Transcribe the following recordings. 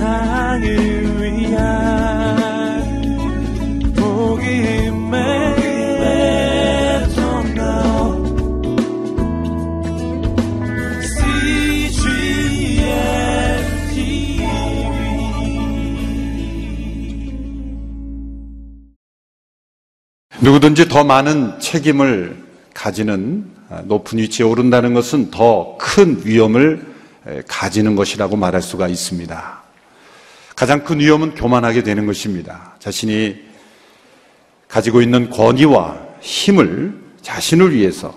세상을 위한 복음의 누구든지 더 많은 책임을 가지는 아, 높은 위치에 오른다는 것은 더 큰 위험을 가지는 것이라고 말할 수가 있습니다. 가장 큰 위험은 교만하게 되는 것입니다. 자신이 가지고 있는 권위와 힘을 자신을 위해서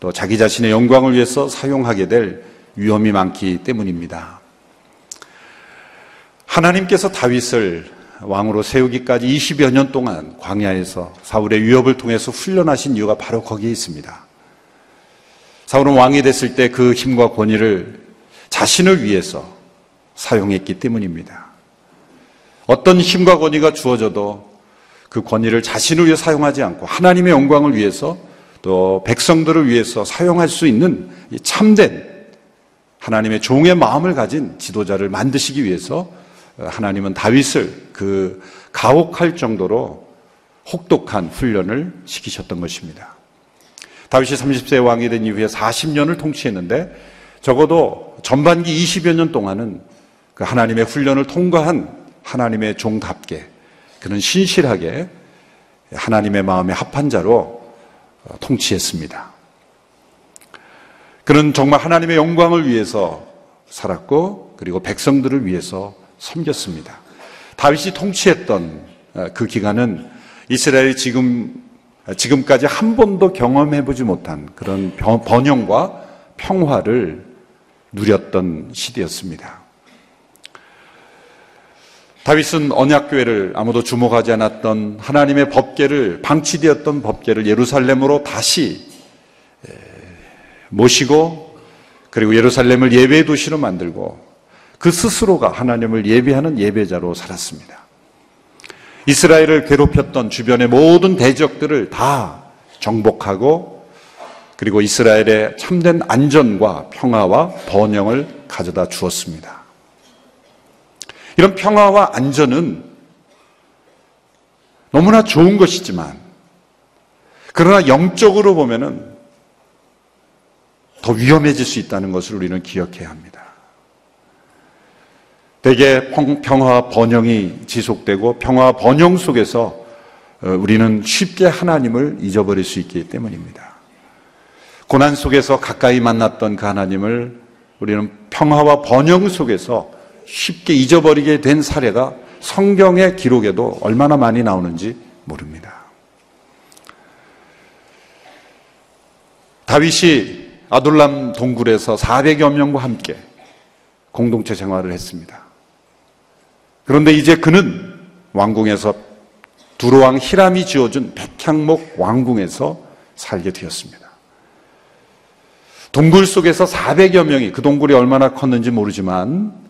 또 자기 자신의 영광을 위해서 사용하게 될 위험이 많기 때문입니다. 하나님께서 다윗을 왕으로 세우기까지 20여 년 동안 광야에서 사울의 위협을 통해서 훈련하신 이유가 바로 거기에 있습니다. 사울은 왕이 됐을 때 그 힘과 권위를 자신을 위해서 사용했기 때문입니다. 어떤 힘과 권위가 주어져도 그 권위를 자신을 위해 사용하지 않고 하나님의 영광을 위해서 또 백성들을 위해서 사용할 수 있는 참된 하나님의 종의 마음을 가진 지도자를 만드시기 위해서 하나님은 다윗을 그 가혹할 정도로 혹독한 훈련을 시키셨던 것입니다. 다윗이 30세 왕이 된 이후에 40년을 통치했는데 적어도 전반기 20여 년 동안은 그 하나님의 훈련을 통과한 하나님의 종답게 그는 신실하게 하나님의 마음에 합한 자로 어, 통치했습니다. 그는 정말 하나님의 영광을 위해서 살았고 그리고 백성들을 위해서 섬겼습니다. 다윗이 통치했던 어, 그 기간은 이스라엘이 지금 지금까지 한 번도 경험해 보지 못한 그런 번영과 평화를 누렸던 시대였습니다. 다윗은 언약교회를 아무도 주목하지 않았던 하나님의 법계를 방치되었던 법계를 예루살렘으로 다시 모시고 그리고 예루살렘을 예배 도시로 만들고 그 스스로가 하나님을 예배하는 예배자로 살았습니다. 이스라엘을 괴롭혔던 주변의 모든 대적들을 다 정복하고 그리고 이스라엘의 참된 안전과 평화와 번영을 가져다 주었습니다. 이런 평화와 안전은 너무나 좋은 것이지만 그러나 영적으로 보면은 더 위험해질 수 있다는 것을 우리는 기억해야 합니다. 대개 평화 번영이 지속되고 평화 번영 속에서 어, 우리는 쉽게 하나님을 잊어버릴 수 있기 때문입니다. 고난 속에서 가까이 만났던 그 하나님을 우리는 평화와 번영 속에서 쉽게 잊어버리게 된 사례가 성경의 기록에도 얼마나 많이 나오는지 모릅니다. 다윗이 아둘람 동굴에서 400여 명과 함께 공동체 생활을 했습니다. 그런데 이제 그는 왕궁에서 두로왕 히람이 지어준 백향목 왕궁에서 살게 되었습니다. 동굴 속에서 400여 명이 그 동굴이 얼마나 컸는지 모르지만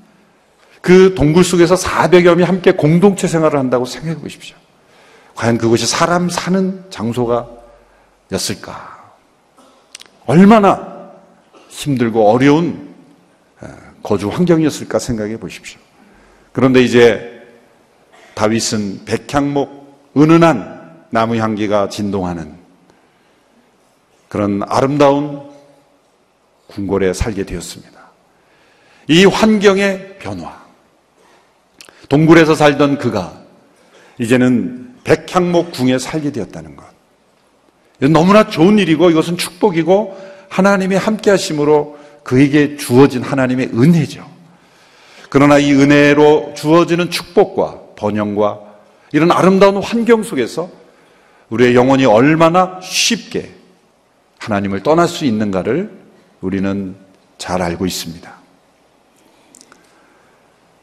그 동굴 속에서 400여 명이 함께 공동체 생활을 한다고 생각해 보십시오. 과연 그것이 사람 사는 장소가 였을까? 얼마나 힘들고 어려운 거주 환경이었을까 생각해 보십시오. 그런데 이제 다윗은 백향목 은은한 나무 향기가 진동하는 그런 아름다운 궁궐에 살게 되었습니다. 이 환경의 변화. 동굴에서 살던 그가 이제는 백향목 궁에 살게 되었다는 것. 너무나 좋은 일이고 이것은 축복이고 하나님의 함께 하심으로 그에게 주어진 하나님의 은혜죠. 그러나 이 은혜로 주어지는 축복과 번영과 이런 아름다운 환경 속에서 우리의 영혼이 얼마나 쉽게 하나님을 떠날 수 있는가를 우리는 잘 알고 있습니다.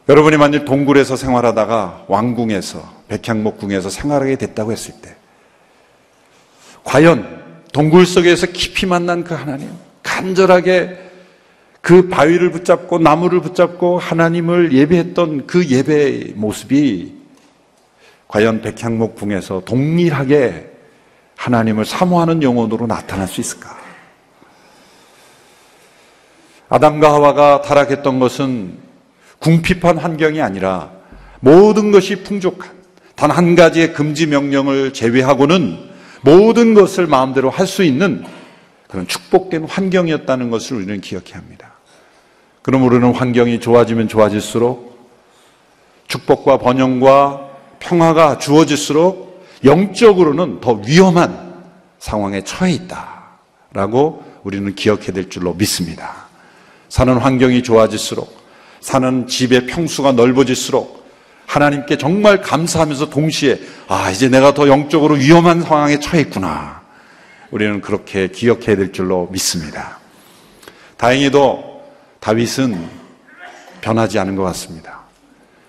여러분이 만일 동굴에서 생활하다가 왕궁에서 백향목궁에서 생활하게 됐다고 했을 때 과연 동굴 속에서 깊이 만난 그 하나님 간절하게 그 바위를 붙잡고 나무를 붙잡고 하나님을 예배했던 그 예배의 모습이 과연 백향목 궁에서 동일하게 하나님을 사모하는 영혼으로 나타날 수 있을까? 아담과 하와가 타락했던 것은 궁핍한 환경이 아니라 모든 것이 풍족한 단 한 가지의 금지 명령을 제외하고는 모든 것을 마음대로 할 수 있는 그런 축복된 환경이었다는 것을 우리는 기억해야 합니다. 그럼 우리는 환경이 좋아지면 좋아질수록 축복과 번영과 평화가 주어질수록 영적으로는 더 위험한 상황에 처해 있다라고 우리는 기억해야 될 줄로 믿습니다. 사는 환경이 좋아질수록 사는 집의 평수가 넓어질수록 하나님께 정말 감사하면서 동시에 아 이제 내가 더 영적으로 위험한 상황에 처했구나. 우리는 그렇게 기억해야 될 줄로 믿습니다. 다행히도 다윗은 변하지 않은 것 같습니다.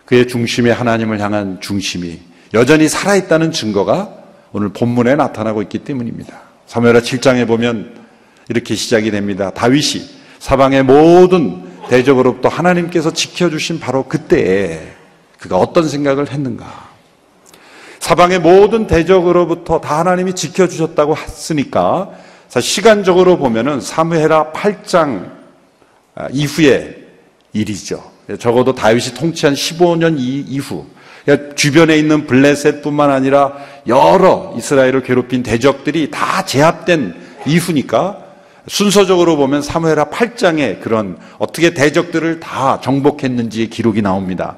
그의 중심에 하나님을 향한 중심이 여전히 살아있다는 증거가 오늘 본문에 나타나고 있기 때문입니다. 사무엘하 7장에 보면 이렇게 시작이 됩니다. 다윗이 사방의 모든 대적으로부터 하나님께서 지켜주신 바로 그때에 그가 어떤 생각을 했는가? 사방의 모든 대적으로부터 다 하나님이 지켜주셨다고 했으니까 시간적으로 보면은 사무해라 8장 아, 이후의 일이죠. 적어도 다윗이 통치한 15년 이후 그러니까 주변에 있는 블레셋뿐만 아니라 여러 이스라엘을 괴롭힌 대적들이 다 제압된 이후니까 순서적으로 보면 사무엘하 8장에 그런 어떻게 대적들을 다 정복했는지의 기록이 나옵니다.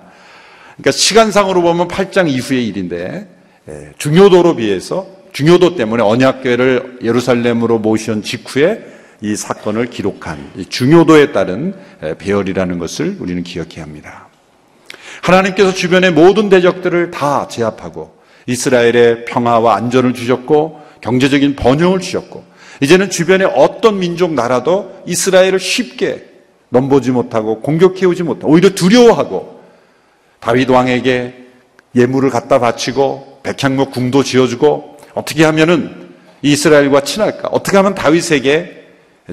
그러니까 시간상으로 보면 8장 이후의 일인데 예, 중요도로 비해서 중요도 때문에 언약궤를 예루살렘으로 모시온 직후에 이 사건을 기록한 중요도에 따른 예, 배열이라는 것을 우리는 기억해야 합니다. 하나님께서 주변의 모든 대적들을 다 제압하고 이스라엘의 평화와 안전을 주셨고 경제적인 번영을 주셨고 이제는 주변의 어떤 민족 나라도 이스라엘을 쉽게 넘보지 못하고 공격해 오지 못하고 오히려 두려워하고 다윗 왕에게 예물을 갖다 바치고 백향목 궁도 지어주고 어떻게 하면은 이스라엘과 친할까? 어떻게 하면 다윗에게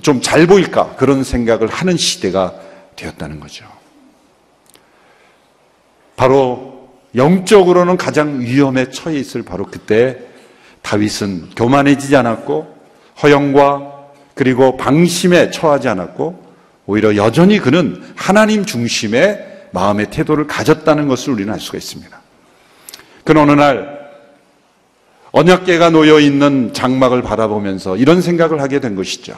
좀 잘 보일까? 그런 생각을 하는 시대가 되었다는 거죠. 바로 영적으로는 가장 위험에 처해 있을 바로 그때 다윗은 교만해지지 않았고 허영과 그리고 방심에 처하지 않았고 오히려 여전히 그는 하나님 중심의 마음의 태도를 가졌다는 것을 우리는 알 수가 있습니다. 그는 어느 날 언약계가 놓여 있는 장막을 바라보면서 이런 생각을 하게 된 것이죠.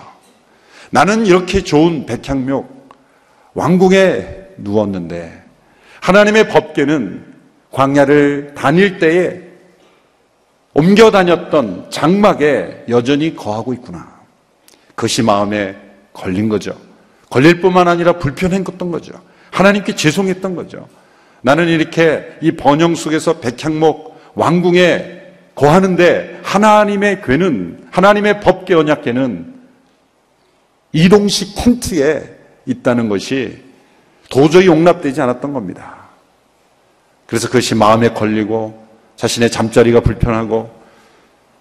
나는 이렇게 좋은 백향목 왕궁에 누웠는데 하나님의 법계는 광야를 다닐 때에 옮겨 다녔던 장막에 여전히 거하고 있구나. 그것이 마음에 걸린 거죠. 걸릴 뿐만 아니라 불편했던 거죠. 하나님께 죄송했던 거죠. 나는 이렇게 이 번영 속에서 백향목 왕궁에 거하는데 하나님의 괴는 하나님의 법계 언약계는 이동식 텐트에 있다는 것이 도저히 용납되지 않았던 겁니다. 그래서 그것이 마음에 걸리고 자신의 잠자리가 불편하고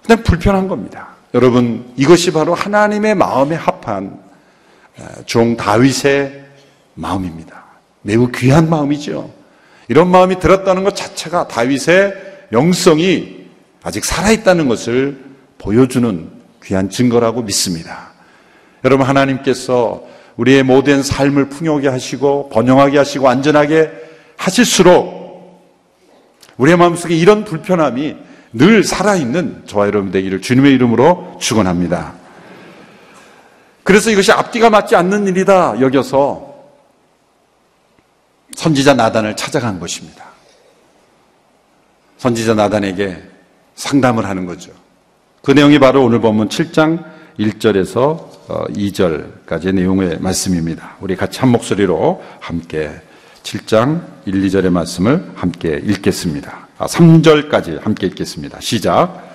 그냥 불편한 겁니다. 여러분 이것이 바로 하나님의 마음에 합한 종 다윗의 마음입니다. 매우 귀한 마음이죠. 이런 마음이 들었다는 것 자체가 다윗의 영성이 아직 살아있다는 것을 보여주는 귀한 증거라고 믿습니다. 여러분 하나님께서 우리의 모든 삶을 풍요하게 하시고 번영하게 하시고 안전하게 하실수록 우리의 마음속에 이런 불편함이 늘 살아있는 저와 여러분 되기를 주님의 이름으로 축원합니다. 그래서 이것이 앞뒤가 맞지 않는 일이다 여겨서 선지자 나단을 찾아간 것입니다. 선지자 나단에게 상담을 하는 거죠. 그 내용이 바로 오늘 보면 7장 1절에서 2절까지의 어, 내용의 말씀입니다. 우리 같이 한 목소리로 함께 7장 1, 2절의 말씀을 함께 읽겠습니다. 아, 3절까지 함께 읽겠습니다. 시작.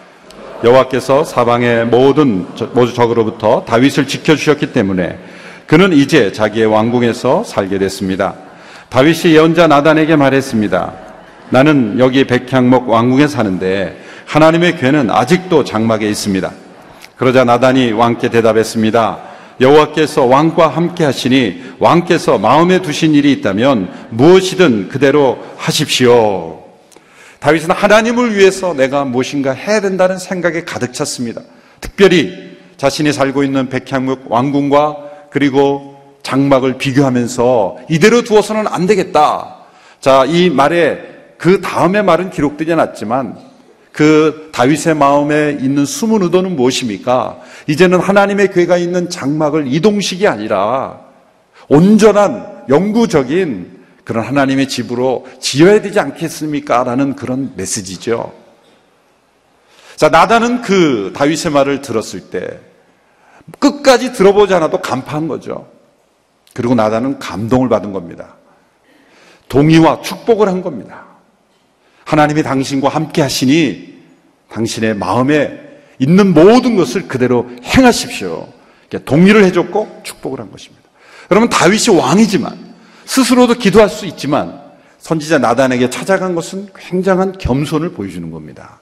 여호와께서 사방의 모든 모두 적으로부터 다윗을 지켜 주셨기 때문에 그는 이제 자기의 왕궁에서 살게 됐습니다. 다윗이 예언자 나단에게 말했습니다. 나는 여기 백향목 왕궁에 사는데 하나님의 괴는 아직도 장막에 있습니다. 그러자 나단이 왕께 대답했습니다. 여호와께서 왕과 함께 하시니 왕께서 마음에 두신 일이 있다면 무엇이든 그대로 하십시오. 다윗은 하나님을 위해서 내가 무엇인가 해야 된다는 생각에 가득 찼습니다. 특별히 자신이 살고 있는 백향목 왕궁과 그리고 장막을 비교하면서 이대로 두어서는 안 되겠다. 자, 이 말에 그 다음의 말은 기록되지 않았지만 그 다윗의 마음에 있는 숨은 의도는 무엇입니까? 이제는 하나님의 교회가 있는 장막을 이동식이 아니라 온전한 영구적인 그런 하나님의 집으로 지어야 되지 않겠습니까? 라는 그런 메시지죠. 자, 나다는 그 다윗의 말을 들었을 때 끝까지 들어보지 않아도 간파한 거죠. 그리고 나다는 감동을 받은 겁니다. 동의와 축복을 한 겁니다. 하나님이 당신과 함께 하시니 당신의 마음에 있는 모든 것을 그대로 행하십시오. 동의를 해줬고 축복을 한 것입니다. 그러면 다윗이 왕이지만 스스로도 기도할 수 있지만 선지자 나단에게 찾아간 것은 굉장한 겸손을 보여주는 겁니다.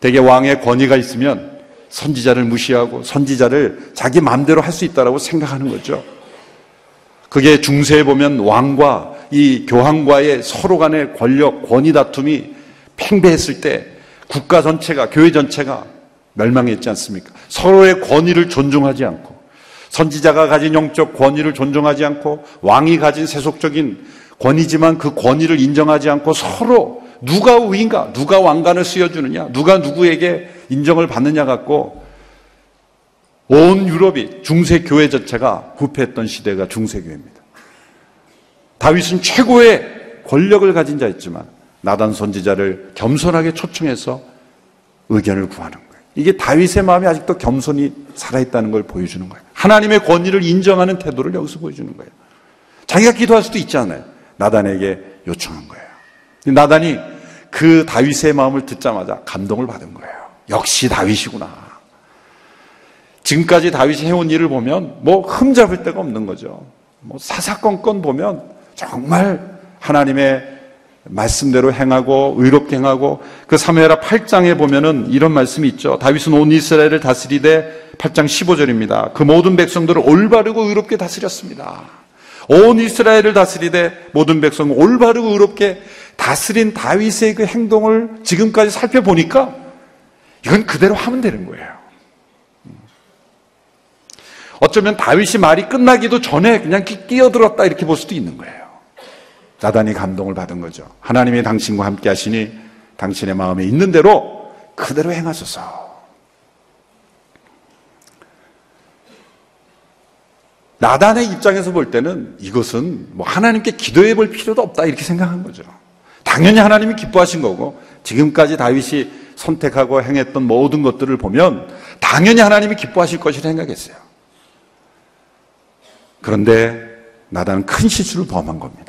대개 왕의 권위가 있으면 선지자를 무시하고 선지자를 자기 마음대로 할 수 있다라고 생각하는 거죠. 그게 중세에 보면 왕과 이 교황과의 서로 간의 권력, 권위 다툼이 팽배했을 때 국가 전체가, 교회 전체가 멸망했지 않습니까? 서로의 권위를 존중하지 않고 선지자가 가진 영적 권위를 존중하지 않고 왕이 가진 세속적인 권위지만 그 권위를 인정하지 않고 서로 누가 우인가, 누가 왕관을 씌워주느냐, 누가 누구에게 인정을 받느냐 갖고 온 유럽이 중세 교회 자체가 부패했던 시대가 중세 교회입니다. 다윗은 최고의 권력을 가진 자였지만 나단 선지자를 겸손하게 초청해서 의견을 구하는 거예요. 이게 다윗의 마음이 아직도 겸손이 살아있다는 걸 보여주는 거예요. 하나님의 권위를 인정하는 태도를 여기서 보여주는 거예요. 자기가 기도할 수도 있잖아요. 나단에게 요청한 거예요. 나단이 그 다윗의 마음을 듣자마자 감동을 받은 거예요. 역시 다윗이구나. 지금까지 다윗이 해온 일을 보면 뭐 흠잡을 데가 없는 거죠. 뭐 사사건건 보면 정말 하나님의 말씀대로 행하고 의롭게 행하고 그 사무엘하 8장에 보면은 이런 말씀이 있죠. 다윗은 온 이스라엘을 다스리되 8장 15절입니다. 그 모든 백성들을 올바르고 의롭게 다스렸습니다. 온 이스라엘을 다스리되 모든 백성을 올바르고 의롭게 다스린 다윗의 그 행동을 지금까지 살펴보니까 이건 그대로 하면 되는 거예요. 어쩌면 다윗이 말이 끝나기도 전에 그냥 끼어들었다 이렇게 볼 수도 있는 거예요. 나단이 감동을 받은 거죠. 하나님이 당신과 함께 하시니 당신의 마음에 있는 대로 그대로 행하소서. 나단의 입장에서 볼 때는 이것은 뭐 하나님께 기도해 볼 필요도 없다 이렇게 생각한 거죠. 당연히 하나님이 기뻐하신 거고 지금까지 다윗이 선택하고 행했던 모든 것들을 보면 당연히 하나님이 기뻐하실 것이라 생각했어요. 그런데 나단은 큰 실수를 범한 겁니다.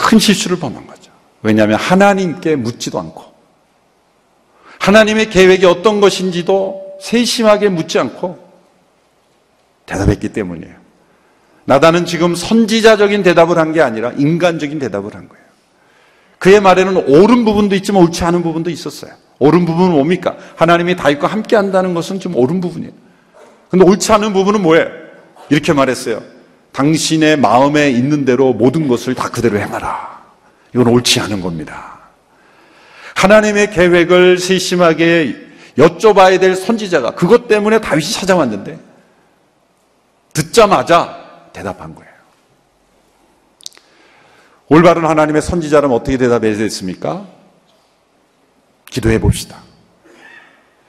큰 실수를 범한 거죠. 왜냐하면 하나님께 묻지도 않고 하나님의 계획이 어떤 것인지도 세심하게 묻지 않고 대답했기 때문이에요. 나다는 지금 선지자적인 대답을 한 게 아니라 인간적인 대답을 한 거예요. 그의 말에는 옳은 부분도 있지만 옳지 않은 부분도 있었어요. 옳은 부분은 뭡니까? 하나님이 다윗과 함께 한다는 것은 좀 옳은 부분이에요. 근데 옳지 않은 부분은 뭐예요? 이렇게 말했어요. 당신의 마음에 있는 대로 모든 것을 다 그대로 행하라. 이건 옳지 않은 겁니다. 하나님의 계획을 세심하게 여쭤봐야 될 선지자가 그것 때문에 다윗이 찾아왔는데 듣자마자 대답한 거예요. 올바른 하나님의 선지자라면 어떻게 대답해야 됐습니까? 기도해 봅시다.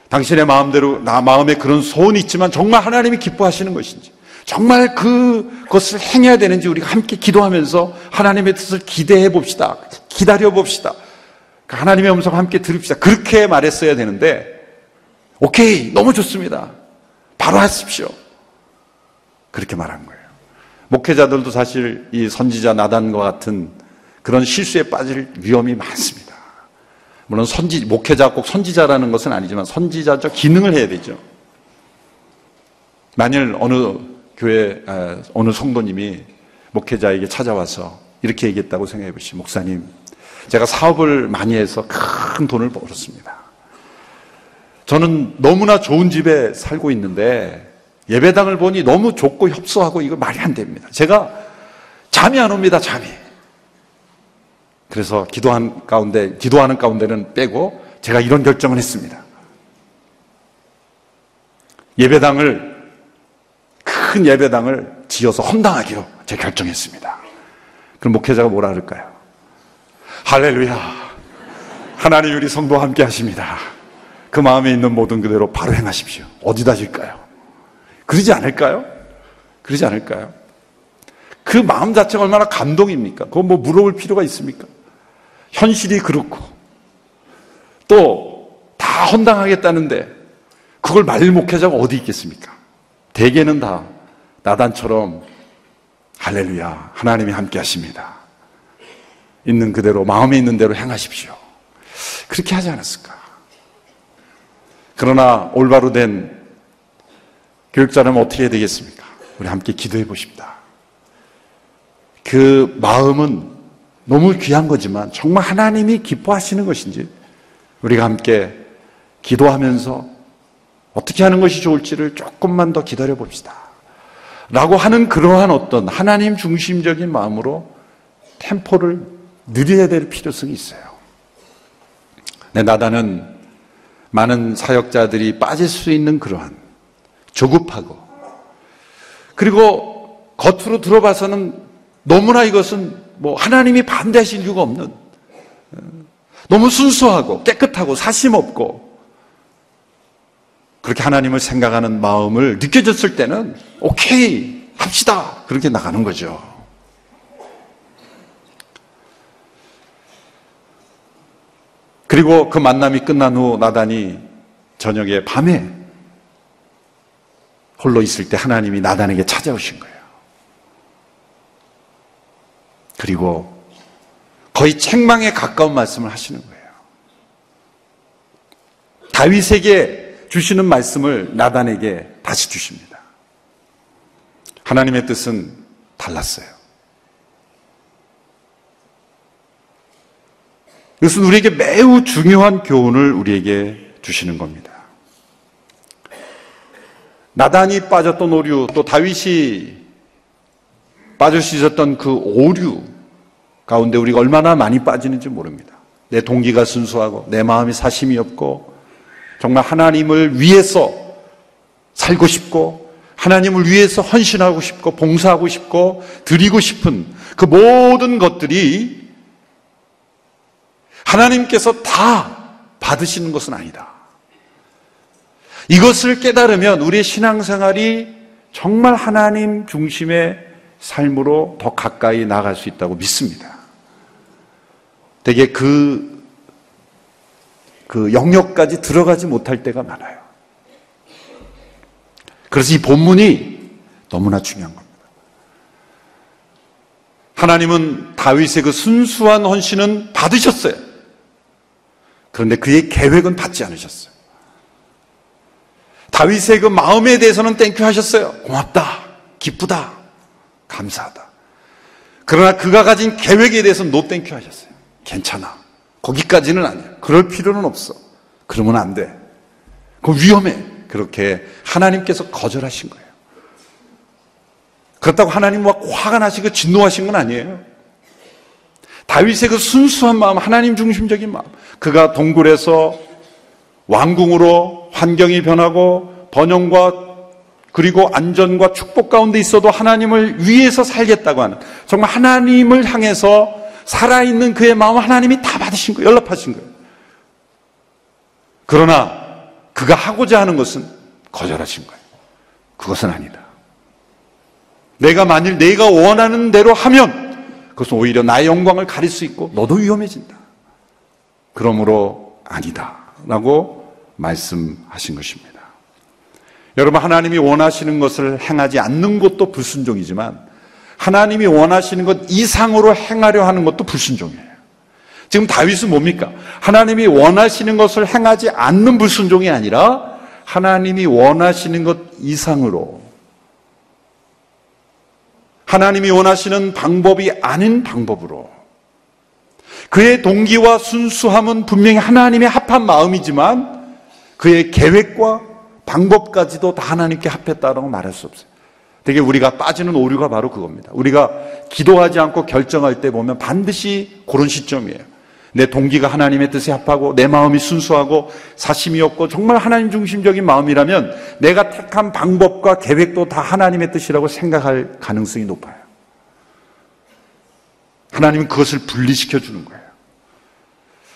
당신의 마음대로 나 마음에 그런 소원이 있지만 정말 하나님이 기뻐하시는 것인지 정말 그것을 행해야 되는지 우리가 함께 기도하면서 하나님의 뜻을 기대해 봅시다. 기다려 봅시다. 그 하나님의 음성 함께 들읍시다. 그렇게 말했어야 되는데 오케이 너무 좋습니다. 바로 하십시오. 그렇게 말한 거예요. 목회자들도 사실 이 선지자 나단과 같은 그런 실수에 빠질 위험이 많습니다. 물론 선지, 목회자 꼭 선지자라는 것은 아니지만 선지자적 기능을 해야 되죠. 만일 어느 교회, 어느 성도님이 목회자에게 찾아와서 이렇게 얘기했다고 생각해 보시죠. 목사님, 제가 사업을 많이 해서 큰 돈을 벌었습니다. 저는 너무나 좋은 집에 살고 있는데 예배당을 보니 너무 좁고 협소하고 이거 말이 안 됩니다. 제가 잠이 안 옵니다, 잠이. 그래서 기도한 가운데, 기도하는 가운데는 빼고 제가 이런 결정을 했습니다. 예배당을 큰 예배당을 지어서 헌당하기로 제 결정했습니다. 그럼 목회자가 뭐라 그럴까요? 할렐루야. 하나님 우리 성도와 함께 하십니다. 그 마음에 있는 모든 그대로 바로 행하십시오. 어디다 질까요? 그러지 않을까요? 그러지 않을까요? 그 마음 자체가 얼마나 감동입니까? 그거 뭐 물어볼 필요가 있습니까? 현실이 그렇고, 또 다 헌당하겠다는데, 그걸 말릴 목회자가 어디 있겠습니까? 대개는 다 나단처럼 할렐루야, 하나님이 함께 하십니다. 있는 그대로, 마음에 있는 대로 행하십시오. 그렇게 하지 않았을까? 그러나 올바로 된 교육자라면 어떻게 해야 되겠습니까? 우리 함께 기도해 보십니다. 그 마음은 너무 귀한 거지만 정말 하나님이 기뻐하시는 것인지 우리가 함께 기도하면서 어떻게 하는 것이 좋을지를 조금만 더 기다려 봅시다. 라고 하는 그러한 어떤 하나님 중심적인 마음으로 템포를 느려야 될 필요성이 있어요. 네, 나다는 많은 사역자들이 빠질 수 있는 그러한 조급하고 그리고 겉으로 들어봐서는 너무나 이것은 뭐 하나님이 반대하실 이유가 없는 너무 순수하고 깨끗하고 사심 없고 그렇게 하나님을 생각하는 마음을 느껴졌을 때는 오케이 합시다 그렇게 나가는 거죠. 그리고 그 만남이 끝난 후 나단이 저녁에 밤에 홀로 있을 때 하나님이 나단에게 찾아오신 거예요. 그리고 거의 책망에 가까운 말씀을 하시는 거예요. 다윗에게 주시는 말씀을 나단에게 다시 주십니다. 하나님의 뜻은 달랐어요. 이것은 우리에게 매우 중요한 교훈을 우리에게 주시는 겁니다. 나단이 빠졌던 오류, 또 다윗이 빠질 수 있었던 그 오류 가운데 우리가 얼마나 많이 빠지는지 모릅니다. 내 동기가 순수하고 내 마음이 사심이 없고 정말 하나님을 위해서 살고 싶고 하나님을 위해서 헌신하고 싶고 봉사하고 싶고 드리고 싶은 그 모든 것들이 하나님께서 다 받으시는 것은 아니다. 이것을 깨달으면 우리의 신앙생활이 정말 하나님 중심의 삶으로 더 가까이 나갈 수 있다고 믿습니다. 되게 그, 그 영역까지 들어가지 못할 때가 많아요. 그래서 이 본문이 너무나 중요한 겁니다. 하나님은 다윗의 그 순수한 헌신은 받으셨어요. 그런데 그의 계획은 받지 않으셨어요. 다윗의 그 마음에 대해서는 thank you 하셨어요. 고맙다. 기쁘다. 감사하다. 그러나 그가 가진 계획에 대해서는 no thank you 하셨어요. 괜찮아. 거기까지는 아니야. 그럴 필요는 없어. 그러면 안 돼. 그 위험해. 그렇게 하나님께서 거절하신 거예요. 그렇다고 하나님 막 화가 나시고 진노하신 건 아니에요. 다윗의 그 순수한 마음, 하나님 중심적인 마음. 그가 동굴에서 왕궁으로 환경이 변하고 번영과 그리고 안전과 축복 가운데 있어도 하나님을 위해서 살겠다고 하는 정말 하나님을 향해서 살아있는 그의 마음을 하나님이 다 받으신 거예요. 연락하신 거예요. 그러나 그가 하고자 하는 것은 거절하신 거예요. 그것은 아니다. 내가 만일 내가 원하는 대로 하면 그것은 오히려 나의 영광을 가릴 수 있고 너도 위험해진다. 그러므로 아니다. 라고 말씀하신 것입니다. 여러분, 하나님이 원하시는 것을 행하지 않는 것도 불순종이지만 하나님이 원하시는 것 이상으로 행하려 하는 것도 불순종이에요. 지금 다윗은 뭡니까? 하나님이 원하시는 것을 행하지 않는 불순종이 아니라 하나님이 원하시는 것 이상으로 하나님이 원하시는 방법이 아닌 방법으로 그의 동기와 순수함은 분명히 하나님의 합한 마음이지만 그의 계획과 방법까지도 다 하나님께 합했다라고 말할 수 없어요. 되게 우리가 빠지는 오류가 바로 그겁니다. 우리가 기도하지 않고 결정할 때 보면 반드시 그런 시점이에요. 내 동기가 하나님의 뜻에 합하고 내 마음이 순수하고 사심이 없고 정말 하나님 중심적인 마음이라면 내가 택한 방법과 계획도 다 하나님의 뜻이라고 생각할 가능성이 높아요. 하나님은 그것을 분리시켜 주는 거예요.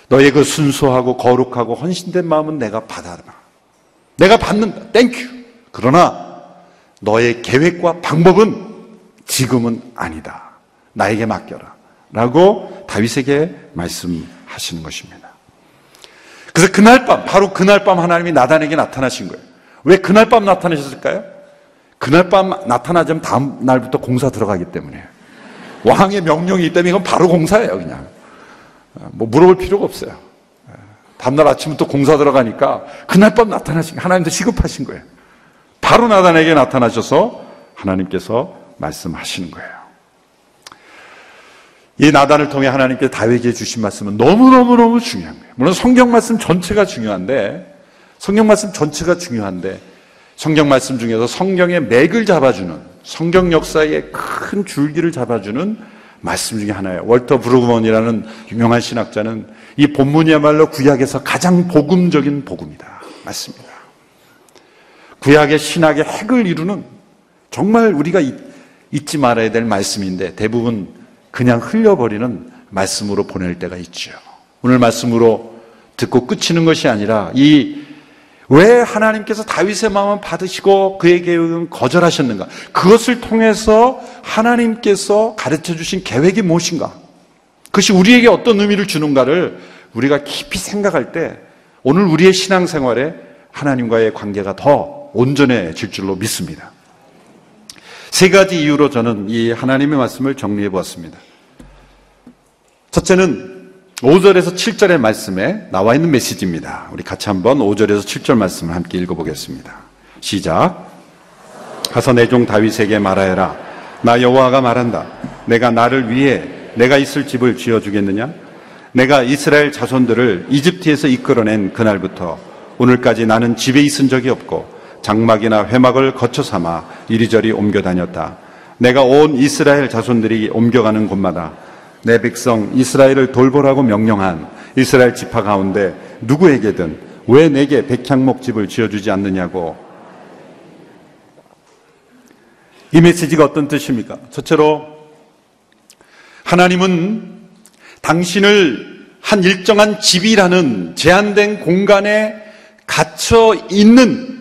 너의 그 순수하고 거룩하고 헌신된 마음은 내가 받아라. 내가 받는다. Thank you. 그러나 너의 계획과 방법은 지금은 아니다. 나에게 맡겨라. 라고 다윗에게 말씀하시는 것입니다. 그래서 그날 밤, 바로 그날 밤 하나님이 나단에게 나타나신 거예요. 왜 그날 밤 나타나셨을까요? 그날 밤 나타나자면 다음 날부터 공사 들어가기 때문에. 왕의 명령이 있다면 이건 바로 공사예요, 그냥. 뭐 물어볼 필요가 없어요. 다음날 아침부터 공사 들어가니까 그날 밤 나타나신 하나님도 시급하신 거예요. 바로 나단에게 나타나셔서 하나님께서 말씀하시는 거예요. 이 나단을 통해 하나님께 다윗에게 주신 말씀은 너무너무너무 중요한 거예요. 물론 성경 말씀 전체가 중요한데 성경 말씀 전체가 중요한데 성경 말씀 중에서 성경의 맥을 잡아주는 성경 역사의 큰 줄기를 잡아주는 말씀 중에 하나예요. 월터 브루그먼이라는 유명한 신학자는 이 본문이야말로 구약에서 가장 복음적인 복음이다. 맞습니다. 구약의 신학의 핵을 이루는 정말 우리가 잊지 말아야 될 말씀인데 대부분 그냥 흘려버리는 말씀으로 보낼 때가 있죠. 오늘 말씀으로 듣고 끝이는 것이 아니라 이 왜 하나님께서 다윗의 마음을 받으시고 그의 계획은 거절하셨는가? 그것을 통해서 하나님께서 가르쳐 주신 계획이 무엇인가? 그것이 우리에게 어떤 의미를 주는가를 우리가 깊이 생각할 때 오늘 우리의 신앙생활에 하나님과의 관계가 더 온전해질 줄로 믿습니다. 세 가지 이유로 저는 이 하나님의 말씀을 정리해 보았습니다. 첫째는 5절에서 7절의 말씀에 나와 있는 메시지입니다. 우리 같이 한번 5절에서 7절 말씀을 함께 읽어보겠습니다. 시작. 가서 내 종 다윗에게 말하여라. 나 여호와가 말한다. 내가 나를 위해 내가 있을 집을 지어 주겠느냐? 내가 이스라엘 자손들을 이집트에서 이끌어낸 그날부터 오늘까지 나는 집에 있은 적이 없고 장막이나 회막을 거쳐 삼아 이리저리 옮겨 다녔다. 내가 온 이스라엘 자손들이 옮겨가는 곳마다 내 백성 이스라엘을 돌보라고 명령한 이스라엘 지파 가운데 누구에게든 왜 내게 백향목 집을 지어주지 않느냐고 이 메시지가 어떤 뜻입니까? 첫째로 하나님은 당신을 한 일정한 집이라는 제한된 공간에 갇혀 있는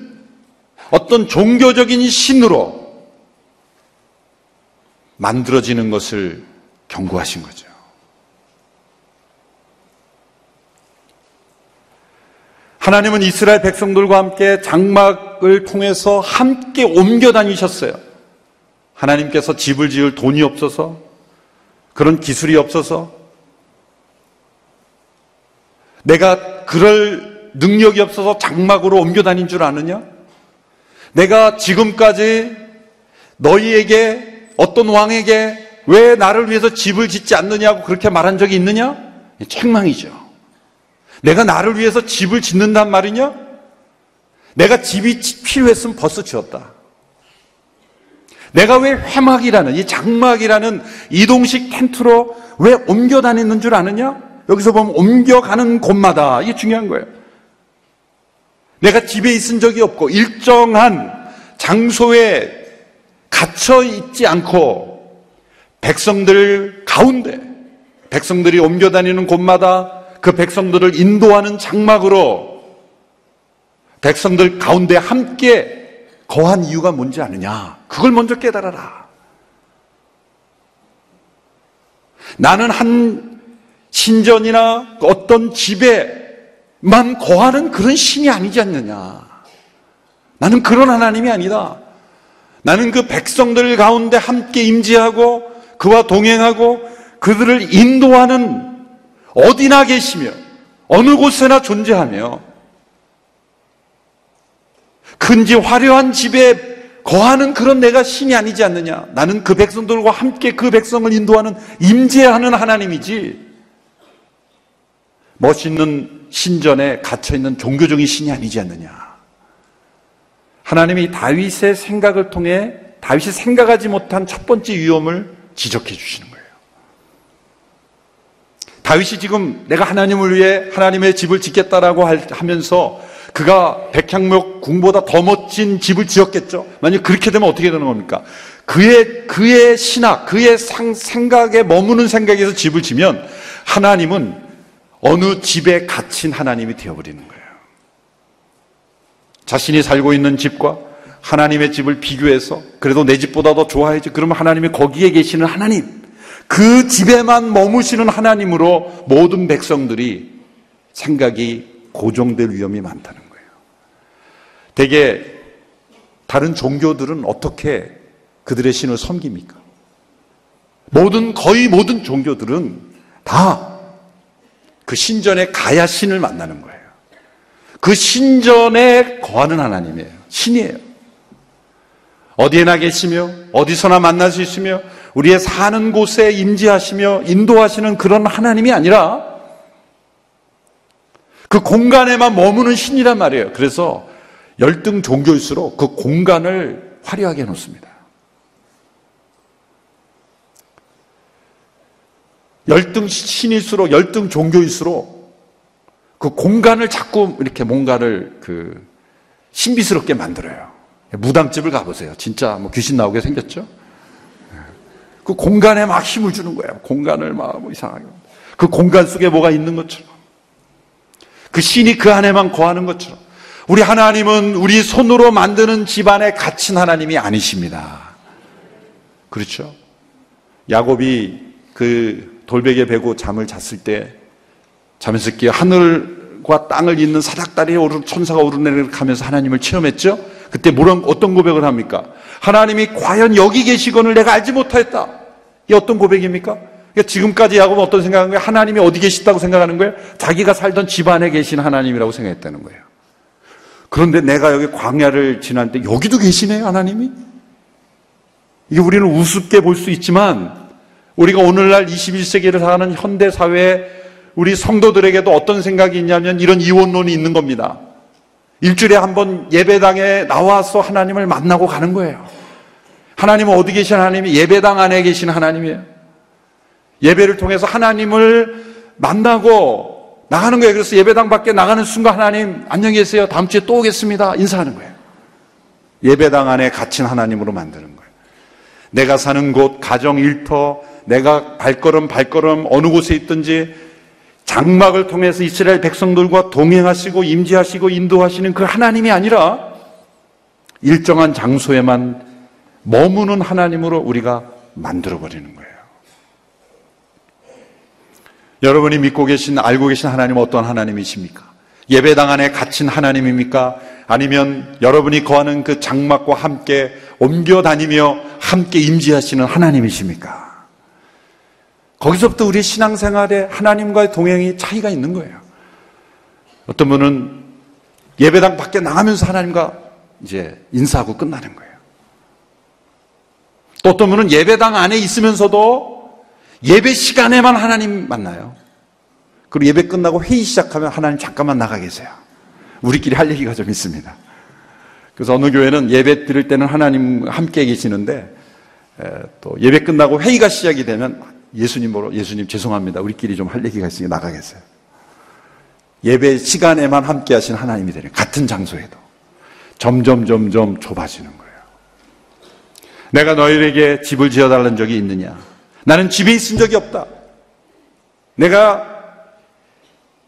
어떤 종교적인 신으로 만들어지는 것을 경고하신 거죠. 하나님은 이스라엘 백성들과 함께 장막을 통해서 함께 옮겨 다니셨어요. 하나님께서 집을 지을 돈이 없어서 그런 기술이 없어서 내가 그럴 능력이 없어서 장막으로 옮겨 다닌 줄 아느냐? 내가 지금까지 너희에게 어떤 왕에게 왜 나를 위해서 집을 짓지 않느냐고 그렇게 말한 적이 있느냐? 책망이죠. 내가 나를 위해서 집을 짓는단 말이냐? 내가 집이 필요했으면 벌써 지었다. 내가 왜 회막이라는 이 장막이라는 이동식 텐트로 왜 옮겨 다니는 줄 아느냐? 여기서 보면 옮겨가는 곳마다 이게 중요한 거예요. 내가 집에 있은 적이 없고 일정한 장소에 갇혀 있지 않고 백성들 가운데 백성들이 옮겨 다니는 곳마다 그 백성들을 인도하는 장막으로 백성들 가운데 함께 거한 이유가 뭔지 아느냐? 그걸 먼저 깨달아라. 나는 한 신전이나 어떤 집에 만 거하는 그런 신이 아니지 않느냐. 나는 그런 하나님이 아니다. 나는 그 백성들 가운데 함께 임재하고 그와 동행하고 그들을 인도하는 어디나 계시며 어느 곳에나 존재하며 큰지 화려한 집에 거하는 그런 내가 신이 아니지 않느냐. 나는 그 백성들과 함께 그 백성을 인도하는 임재하는 하나님이지. 멋있는 신전에 갇혀있는 종교적인 신이 아니지 않느냐. 하나님이 다윗의 생각을 통해 다윗이 생각하지 못한 첫 번째 위험을 지적해 주시는 거예요. 다윗이 지금 내가 하나님을 위해 하나님의 집을 짓겠다라고 하면서 그가 백향목 궁보다 더 멋진 집을 지었겠죠. 만약 그렇게 되면 어떻게 되는 겁니까? 그의 그의 신학, 그의 상, 생각에 머무는 생각에서 집을 지면 하나님은 어느 집에 갇힌 하나님이 되어버리는 거예요. 자신이 살고 있는 집과 하나님의 집을 비교해서 그래도 내 집보다 더 좋아야지. 그러면 하나님이 거기에 계시는 하나님, 그 집에만 머무시는 하나님으로 모든 백성들이 생각이 고정될 위험이 많다는 거예요. 대개 다른 종교들은 어떻게 그들의 신을 섬깁니까? 모든, 거의 모든 종교들은 다 그 신전에 가야 신을 만나는 거예요. 그 신전에 거하는 하나님이에요. 신이에요. 어디에나 계시며 어디서나 만날 수 있으며 우리의 사는 곳에 임재하시며 인도하시는 그런 하나님이 아니라 그 공간에만 머무는 신이란 말이에요. 그래서 열등 종교일수록 그 공간을 화려하게 해놓습니다. 열등 신일수록 열등 종교일수록 그 공간을 자꾸 이렇게 뭔가를 그 신비스럽게 만들어요. 무당집을 가보세요. 진짜 뭐 귀신 나오게 생겼죠? 그 공간에 막 힘을 주는 거예요. 공간을 막 뭐 이상하게. 그 공간 속에 뭐가 있는 것처럼. 그 신이 그 안에만 거하는 것처럼. 우리 하나님은 우리 손으로 만드는 집안에 갇힌 하나님이 아니십니다. 그렇죠? 야곱이 그 돌베개 베고 잠을 잤을 때 잠에서 깨 하늘과 땅을 잇는 사닥다리에 오른 천사가 오르내리면서 하나님을 체험했죠? 그때 뭐란 어떤 고백을 합니까? 하나님이 과연 여기 계시건을 내가 알지 못하였다. 이 어떤 고백입니까? 그러니까 지금까지 야곱은 어떤 생각한 거예요? 하나님이 어디 계시다고 생각하는 거예요? 자기가 살던 집안에 계신 하나님이라고 생각했다는 거예요. 그런데 내가 여기 광야를 지났는데 여기도 계시네요, 하나님이? 이게 우리는 우습게 볼 수 있지만 우리가 오늘날 21세기를 사는 현대 사회에 우리 성도들에게도 어떤 생각이 있냐면 이런 이원론이 있는 겁니다. 일주일에 한 번 예배당에 나와서 하나님을 만나고 가는 거예요. 하나님은 어디 계신 하나님이 예배당 안에 계신 하나님이에요. 예배를 통해서 하나님을 만나고 나가는 거예요. 그래서 예배당 밖에 나가는 순간 하나님 안녕히 계세요. 다음 주에 또 오겠습니다. 인사하는 거예요. 예배당 안에 갇힌 하나님으로 만드는 거예요. 내가 사는 곳, 가정 일터, 내가 발걸음 발걸음 어느 곳에 있든지 장막을 통해서 이스라엘 백성들과 동행하시고 임재하시고 인도하시는 그 하나님이 아니라 일정한 장소에만 머무는 하나님으로 우리가 만들어 버리는 거예요. 여러분이 믿고 계신 알고 계신 하나님 어떤 하나님이십니까? 예배당 안에 갇힌 하나님입니까? 아니면 여러분이 거하는 그 장막과 함께 옮겨 다니며 함께 임재하시는 하나님이십니까? 거기서부터 우리 신앙생활에 하나님과의 동행이 차이가 있는 거예요. 어떤 분은 예배당 밖에 나가면서 하나님과 이제 인사하고 끝나는 거예요. 또 어떤 분은 예배당 안에 있으면서도 예배 시간에만 하나님 만나요. 그리고 예배 끝나고 회의 시작하면 하나님 잠깐만 나가 계세요. 우리끼리 할 얘기가 좀 있습니다. 그래서 어느 교회는 예배 드릴 때는 하나님 함께 계시는데 또 예배 끝나고 회의가 시작이 되면 예수님 보러 예수님 죄송합니다. 우리끼리 좀 할 얘기가 있으니 나가겠어요. 예배 시간에만 함께 하신 하나님이 되는 같은 장소에도 점점 점점 좁아지는 거예요. 내가 너희에게 집을 지어 달라는 적이 있느냐? 나는 집에 있은 적이 없다. 내가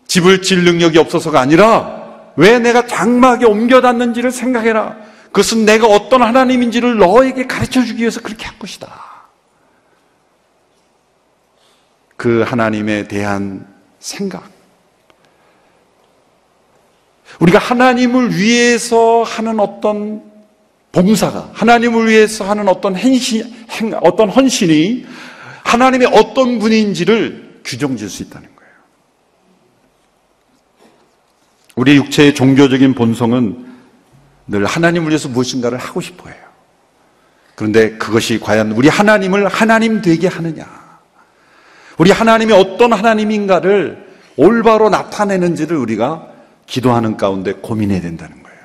집을 질 능력이 없어서가 아니라 왜 내가 장막에 옮겨 놨는지를 생각해라. 그것은 내가 어떤 하나님인지를 너에게 가르쳐 주기 위해서 그렇게 한 것이다. 그 하나님에 대한 생각. 우리가 하나님을 위해서 하는 어떤 봉사가, 하나님을 위해서 하는 어떤 행신, 행, 어떤 헌신이 하나님의 어떤 분인지를 규정 질수 있다는 거예요. 우리 육체의 종교적인 본성은 늘 하나님을 위해서 무엇인가를 하고 싶어 해요. 그런데 그것이 과연 우리 하나님을 하나님 되게 하느냐? 우리 하나님이 어떤 하나님인가를 올바로 나타내는지를 우리가 기도하는 가운데 고민해야 된다는 거예요.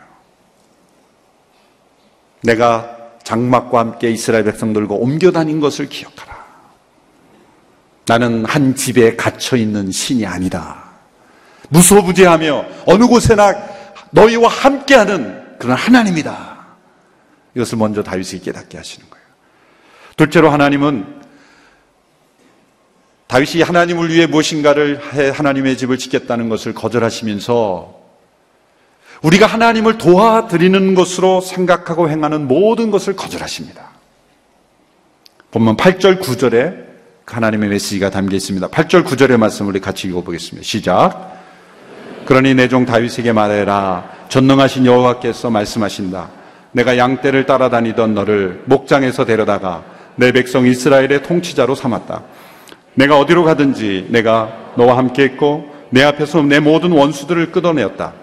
내가 장막과 함께 이스라엘 백성들과 옮겨 다닌 것을 기억하라. 나는 한 집에 갇혀 있는 신이 아니다. 무소부재하며 어느 곳에나 너희와 함께하는 그런 하나님이다. 이것을 먼저 다윗이 깨닫게 하시는 거예요. 둘째로 하나님은 다윗이 하나님을 위해 무엇인가를 해 하나님의 집을 짓겠다는 것을 거절하시면서 우리가 하나님을 도와드리는 것으로 생각하고 행하는 모든 것을 거절하십니다. 본문 8절 9절에 하나님의 메시지가 담겨 있습니다. 8절 9절의 말씀 우리 같이 읽어보겠습니다. 시작. 그러니 내 종 다윗에게 말해라. 전능하신 여호와께서 말씀하신다. 내가 양떼를 따라다니던 너를 목장에서 데려다가 내 백성 이스라엘의 통치자로 삼았다. 내가 어디로 가든지 내가 너와 함께 했고 내 앞에서 내 모든 원수들을 끊어내었다.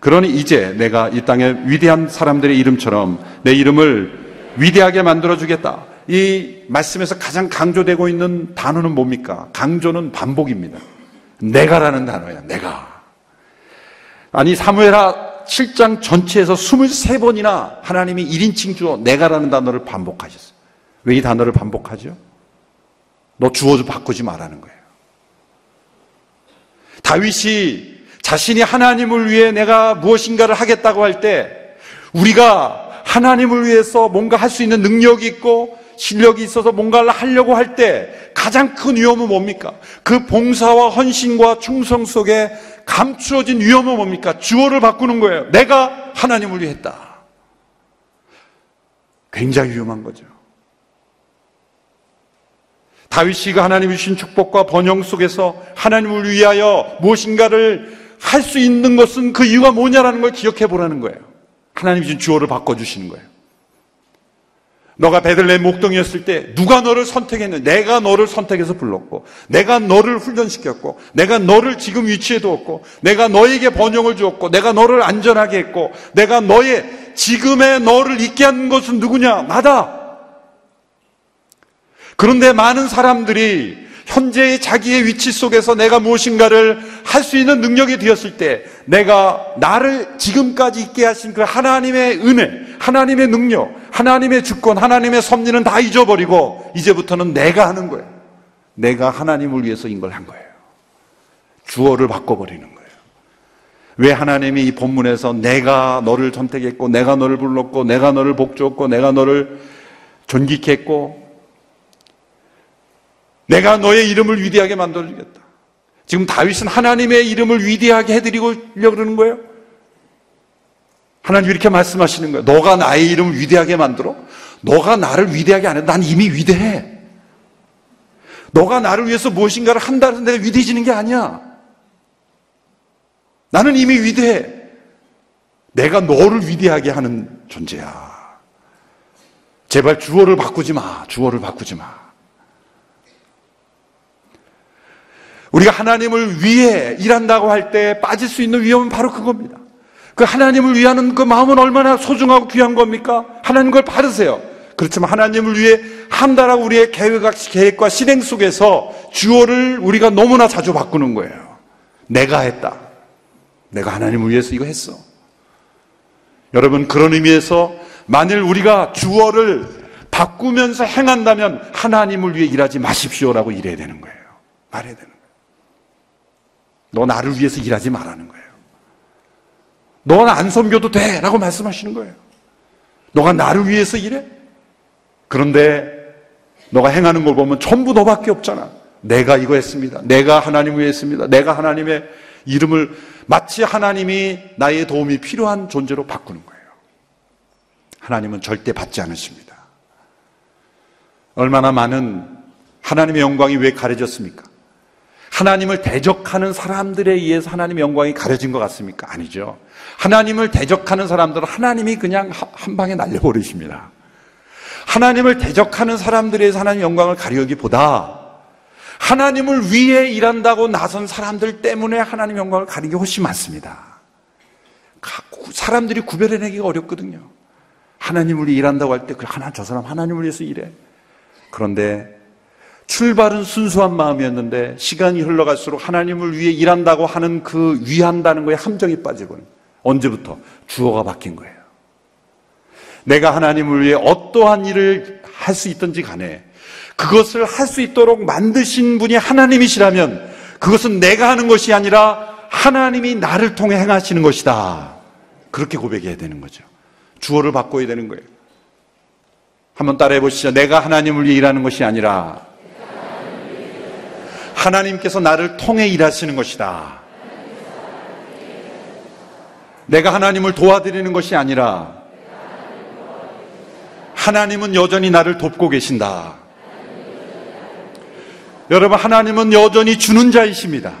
그러니 이제 내가 이 땅의 위대한 사람들의 이름처럼 내 이름을 위대하게 만들어 주겠다. 이 말씀에서 가장 강조되고 있는 단어는 뭡니까? 강조는 반복입니다. 내가라는 단어야, 내가. 아니, 사무엘하 7장 전체에서 23번이나 하나님이 1인칭 주어 내가라는 단어를 반복하셨어요. 왜 이 단어를 반복하죠? 너 주어도 바꾸지 말라는 거예요. 다윗이 자신이 하나님을 위해 내가 무엇인가를 하겠다고 할 때 우리가 하나님을 위해서 뭔가 할 수 있는 능력이 있고 실력이 있어서 뭔가를 하려고 할 때 가장 큰 위험은 뭡니까? 그 봉사와 헌신과 충성 속에 감추어진 위험은 뭡니까? 주어를 바꾸는 거예요. 내가 하나님을 위해 했다. 굉장히 위험한 거죠. 다윗이 그 하나님이 주신 축복과 번영 속에서 하나님을 위하여 무엇인가를 할 수 있는 것은 그 이유가 뭐냐라는 걸 기억해 보라는 거예요. 하나님이 주신 주어를 바꿔주시는 거예요. 너가 베들레헴 목동이었을 때 누가 너를 선택했는데 내가 너를 선택해서 불렀고 내가 너를 훈련시켰고 내가 너를 지금 위치에 두었고 내가 너에게 번영을 주었고 내가 너를 안전하게 했고 내가 너의 지금의 너를 있게 한 것은 누구냐? 나다. 그런데 많은 사람들이 현재의 자기의 위치 속에서 내가 무엇인가를 할 수 있는 능력이 되었을 때 내가 나를 지금까지 있게 하신 그 하나님의 은혜, 하나님의 능력, 하나님의 주권, 하나님의 섭리는 다 잊어버리고 이제부터는 내가 하는 거예요. 내가 하나님을 위해서 인 걸 한 거예요. 주어를 바꿔버리는 거예요. 왜 하나님이 이 본문에서 내가 너를 선택했고, 내가 너를 불렀고, 내가 너를 복주었고, 내가 너를 존귀케 했고, 내가 너의 이름을 위대하게 만들어주겠다. 지금 다윗은 하나님의 이름을 위대하게 해드리고 그러는 거예요. 하나님 이렇게 말씀하시는 거예요. 너가 나의 이름을 위대하게 만들어? 너가 나를 위대하게 안 해. 난 이미 위대해. 너가 나를 위해서 무엇인가를 한다고 해서 내가 위대해지는 게 아니야. 나는 이미 위대해. 내가 너를 위대하게 하는 존재야. 제발 주어를 바꾸지 마. 주어를 바꾸지 마. 우리가 하나님을 위해 일한다고 할 때 빠질 수 있는 위험은 바로 그겁니다. 그 하나님을 위하는 그 마음은 얼마나 소중하고 귀한 겁니까? 하나님 걸 바르세요. 그렇지만 하나님을 위해 한다라고 우리의 계획과 실행 속에서 주어를 우리가 너무나 자주 바꾸는 거예요. 내가 했다. 내가 하나님을 위해서 이거 했어. 여러분, 그런 의미에서 만일 우리가 주어를 바꾸면서 행한다면 하나님을 위해 일하지 마십시오라고 일해야 되는 거예요. 말해야 되는 거예요. 너 나를 위해서 일하지 말라는 거예요. 너는 안 섬겨도 돼! 라고 말씀하시는 거예요. 너가 나를 위해서 일해? 그런데 너가 행하는 걸 보면 전부 너밖에 없잖아. 내가 이거 했습니다. 내가 하나님을 위해 했습니다. 내가 하나님의 이름을 마치 하나님이 나의 도움이 필요한 존재로 바꾸는 거예요. 하나님은 절대 받지 않으십니다. 얼마나 많은 하나님의 영광이 왜 가려졌습니까? 하나님을 대적하는 사람들에 의해서 하나님의 영광이 가려진 것 같습니까? 아니죠. 하나님을 대적하는 사람들은 하나님이 그냥 한 방에 날려버리십니다. 하나님을 대적하는 사람들에 의해서 하나님의 영광을 가려기보다 하나님을 위해 일한다고 나선 사람들 때문에 하나님의 영광을 가리는 게 훨씬 많습니다. 사람들이 구별해내기가 어렵거든요. 하나님을 일한다고 할 때, 그 하나, 저 사람 하나님을 위해서 일해. 그런데 출발은 순수한 마음이었는데 시간이 흘러갈수록 하나님을 위해 일한다고 하는 그 위한다는 거에 함정이 빠지고 언제부터 주어가 바뀐 거예요. 내가 하나님을 위해 어떠한 일을 할 수 있든지 간에 그것을 할 수 있도록 만드신 분이 하나님이시라면 그것은 내가 하는 것이 아니라 하나님이 나를 통해 행하시는 것이다. 그렇게 고백해야 되는 거죠. 주어를 바꿔야 되는 거예요. 한번 따라해 보시죠. 내가 하나님을 위해 일하는 것이 아니라 하나님께서 나를 통해 일하시는 것이다. 내가 하나님을 도와드리는 것이 아니라 하나님은 여전히 나를 돕고 계신다. 여러분, 하나님은 여전히 주는 자이십니다.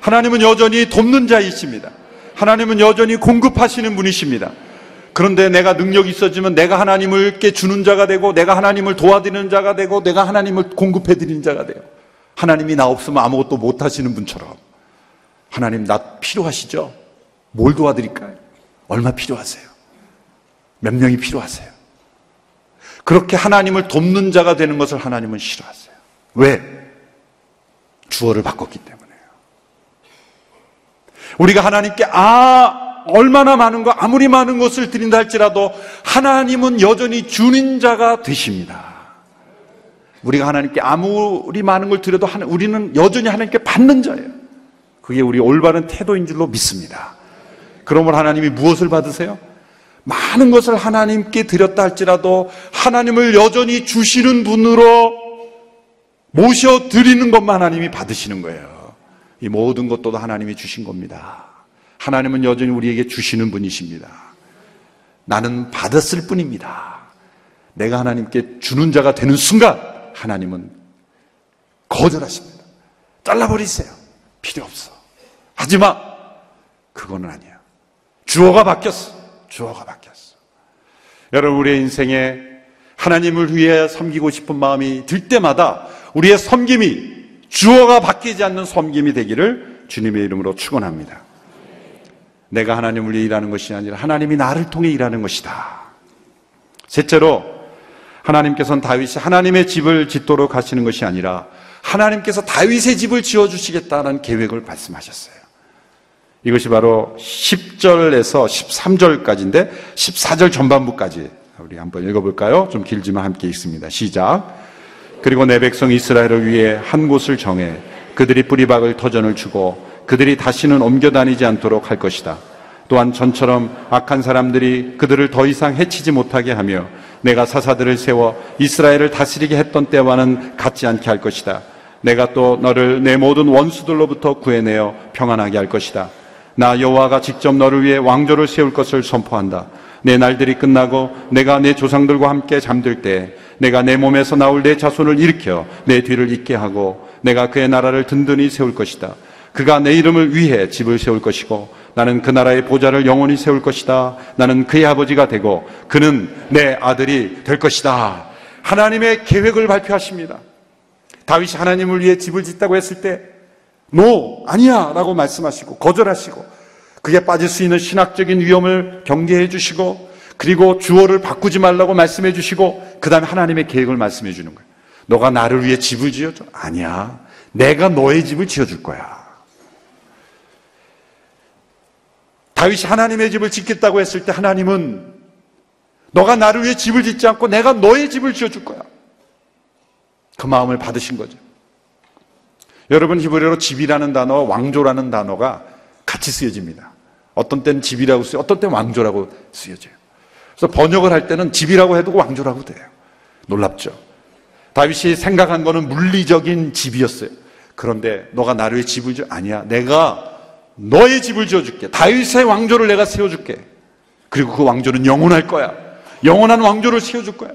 하나님은 여전히 돕는 자이십니다. 하나님은 여전히 공급하시는 분이십니다. 그런데 내가 능력이 있어지면 내가 하나님을께 주는 자가 되고 내가 하나님을 도와드리는 자가 되고 내가 하나님을 공급해 드리는 자가 돼요. 하나님이 나 없으면 아무것도 못 하시는 분처럼 하나님 나 필요하시죠? 뭘 도와드릴까요? 얼마 필요하세요? 몇 명이 필요하세요? 그렇게 하나님을 돕는 자가 되는 것을 하나님은 싫어하세요. 왜? 주어를 바꿨기 때문에요. 우리가 하나님께 아 얼마나 많은 거 아무리 많은 것을 드린다 할지라도 하나님은 여전히 주는 자가 되십니다. 우리가 하나님께 아무리 많은 걸 드려도 우리는 여전히 하나님께 받는 자예요. 그게 우리 올바른 태도인 줄로 믿습니다. 그러면 하나님이 무엇을 받으세요? 많은 것을 하나님께 드렸다 할지라도 하나님을 여전히 주시는 분으로 모셔 드리는 것만 하나님이 받으시는 거예요. 이 모든 것도 하나님이 주신 겁니다. 하나님은 여전히 우리에게 주시는 분이십니다. 나는 받았을 뿐입니다. 내가 하나님께 주는 자가 되는 순간 하나님은 거절하십니다. 잘라버리세요. 필요 없어. 하지 마. 그거는 아니야. 주어가 바뀌었어. 주어가 바뀌었어. 여러분, 우리의 인생에 하나님을 위해 섬기고 싶은 마음이 들 때마다 우리의 섬김이 주어가 바뀌지 않는 섬김이 되기를 주님의 이름으로 축원합니다. 내가 하나님을 위해 일하는 것이 아니라 하나님이 나를 통해 일하는 것이다. 셋째로 하나님께서는 다윗이 하나님의 집을 짓도록 하시는 것이 아니라 하나님께서 다윗의 집을 지어 주시겠다는 계획을 말씀하셨어요. 이것이 바로 10절에서 13절까지인데 14절 전반부까지 우리 한번 읽어볼까요? 좀 길지만 함께 읽습니다. 시작. 그리고 내 백성 이스라엘을 위해 한 곳을 정해 그들이 뿌리박을 터전을 주고 그들이 다시는 옮겨 다니지 않도록 할 것이다. 또한 전처럼 악한 사람들이 그들을 더 이상 해치지 못하게 하며 내가 사사들을 세워 이스라엘을 다스리게 했던 때와는 같지 않게 할 것이다. 내가 또 너를 내 모든 원수들로부터 구해내어 평안하게 할 것이다. 나 여호와가 직접 너를 위해 왕조를 세울 것을 선포한다. 내 날들이 끝나고 내가 내 조상들과 함께 잠들 때 내가 내 몸에서 나올 내 자손을 일으켜 내 뒤를 잇게 하고 내가 그의 나라를 든든히 세울 것이다. 그가 내 이름을 위해 집을 세울 것이고 나는 그 나라의 보좌를 영원히 세울 것이다. 나는 그의 아버지가 되고 그는 내 아들이 될 것이다. 하나님의 계획을 발표하십니다. 다윗이 하나님을 위해 집을 짓다고 했을 때, 노, 아니야! 라고 말씀하시고, 거절하시고, 그게 빠질 수 있는 신학적인 위험을 경계해 주시고, 그리고 주어를 바꾸지 말라고 말씀해 주시고, 그 다음에 하나님의 계획을 말씀해 주는 거예요. 너가 나를 위해 집을 지어줘? 아니야. 내가 너의 집을 지어줄 거야. 다윗이 하나님의 집을 짓겠다고 했을 때 하나님은 너가 나를 위해 집을 짓지 않고 내가 너의 집을 지어줄 거야. 그 마음을 받으신 거죠. 여러분 히브리어로 집이라는 단어와 왕조라는 단어가 같이 쓰여집니다. 어떤 때는 집이라고 쓰여, 어떤 때는 왕조라고 쓰여져요. 그래서 번역을 할 때는 집이라고 해도 왕조라고 돼요. 놀랍죠. 다윗이 생각한 거는 물리적인 집이었어요. 그런데 너가 나를 위해 집을 지 아니야. 내가 너의 집을 지어줄게. 다윗의 왕조를 내가 세워줄게. 그리고 그 왕조는 영원할 거야. 영원한 왕조를 세워줄 거야.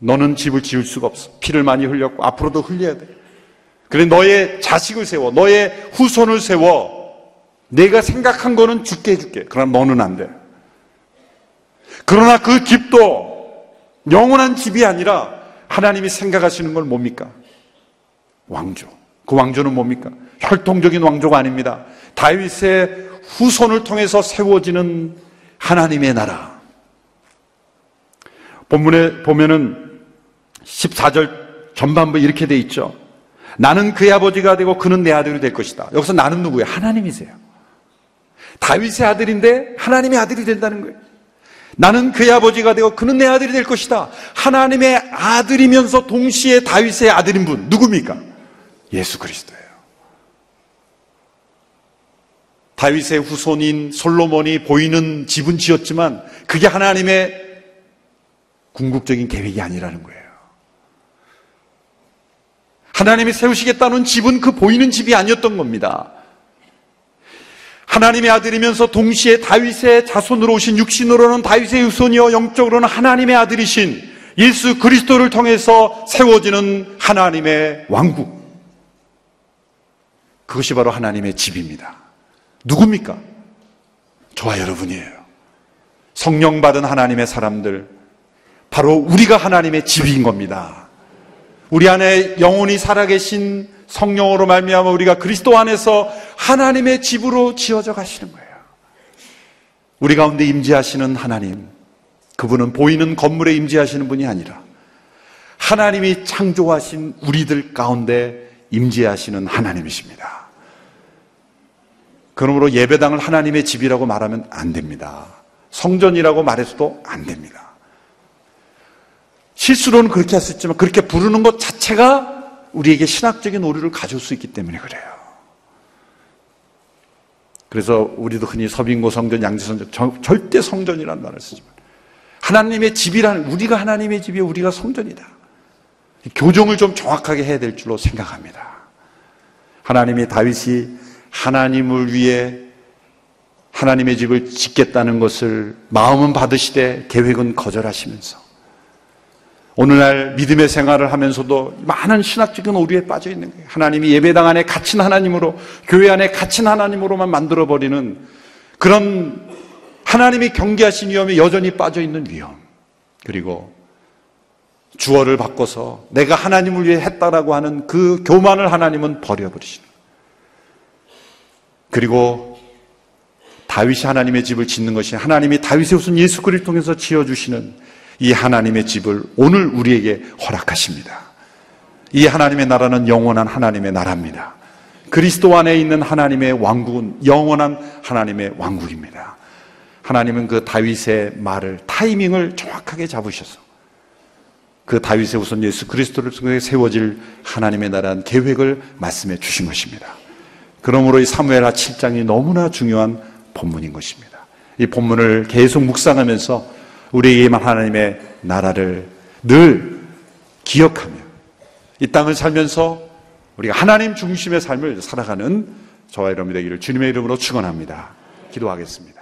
너는 집을 지을 수가 없어. 피를 많이 흘렸고 앞으로도 흘려야 돼. 그래 너의 자식을 세워. 너의 후손을 세워. 내가 생각한 거는 죽게 해줄게. 그러나 너는 안 돼. 그러나 그 집도 영원한 집이 아니라 하나님이 생각하시는 건 뭡니까? 왕조. 그 왕조는 뭡니까? 혈통적인 왕조가 아닙니다. 다윗의 후손을 통해서 세워지는 하나님의 나라. 본문에 보면은 14절 전반부 이렇게 돼 있죠. 나는 그의 아버지가 되고 그는 내 아들이 될 것이다. 여기서 나는 누구예요? 하나님이세요. 다윗의 아들인데 하나님의 아들이 된다는 거예요. 나는 그의 아버지가 되고 그는 내 아들이 될 것이다. 하나님의 아들이면서 동시에 다윗의 아들인 분 누굽니까? 예수 그리스도예요. 다윗의 후손인 솔로몬이 보이는 집은 지었지만 그게 하나님의 궁극적인 계획이 아니라는 거예요. 하나님이 세우시겠다는 집은 그 보이는 집이 아니었던 겁니다. 하나님의 아들이면서 동시에 다윗의 자손으로 오신 육신으로는 다윗의 후손이요 영적으로는 하나님의 아들이신 예수 그리스도를 통해서 세워지는 하나님의 왕국. 그것이 바로 하나님의 집입니다. 누굽니까? 저와 여러분이에요. 성령 받은 하나님의 사람들, 바로 우리가 하나님의 집인 겁니다. 우리 안에 영혼이 살아계신 성령으로 말미암아 우리가 그리스도 안에서 하나님의 집으로 지어져 가시는 거예요. 우리 가운데 임재하시는 하나님, 그분은 보이는 건물에 임재하시는 분이 아니라 하나님이 창조하신 우리들 가운데 임재하시는 하나님이십니다. 그러므로 예배당을 하나님의 집이라고 말하면 안 됩니다. 성전이라고 말해서도 안 됩니다. 실수로는 그렇게 했었지만 그렇게 부르는 것 자체가 우리에게 신학적인 오류를 가져올 수 있기 때문에 그래요. 그래서 우리도 흔히 서빙고 성전, 양지성전, 절대 성전이라는 말을 쓰지만 하나님의 집이라는 우리가 하나님의 집이에요. 우리가 성전이다. 교정을 좀 정확하게 해야 될 줄로 생각합니다. 하나님의 다윗이 하나님을 위해 하나님의 집을 짓겠다는 것을 마음은 받으시되 계획은 거절하시면서 오늘날 믿음의 생활을 하면서도 많은 신학적인 오류에 빠져 있는 거예요. 하나님이 예배당 안에 갇힌 하나님으로, 교회 안에 갇힌 하나님으로만 만들어 버리는 그런 하나님이 경계하신 위험에 여전히 빠져 있는 위험. 그리고 주어를 바꿔서 내가 하나님을 위해 했다라고 하는 그 교만을 하나님은 버려 버리시는. 그리고 다윗이 하나님의 집을 짓는 것이 하나님이 다윗의 우선 예수 그리스도 통해서 지어 주시는 이 하나님의 집을 오늘 우리에게 허락하십니다. 이 하나님의 나라는 영원한 하나님의 나라입니다. 그리스도 안에 있는 하나님의 왕국은 영원한 하나님의 왕국입니다. 하나님은 그 다윗의 말을 타이밍을 정확하게 잡으셔서 그 다윗의 우선 예수 그리스도를 통해 세워질 하나님의 나라는 계획을 말씀해 주신 것입니다. 그러므로 이 사무엘하 7장이 너무나 중요한 본문인 것입니다. 이 본문을 계속 묵상하면서 우리에게만 하나님의 나라를 늘 기억하며 이 땅을 살면서 우리가 하나님 중심의 삶을 살아가는 저와 여러분이 되기를 주님의 이름으로 축원합니다. 기도하겠습니다.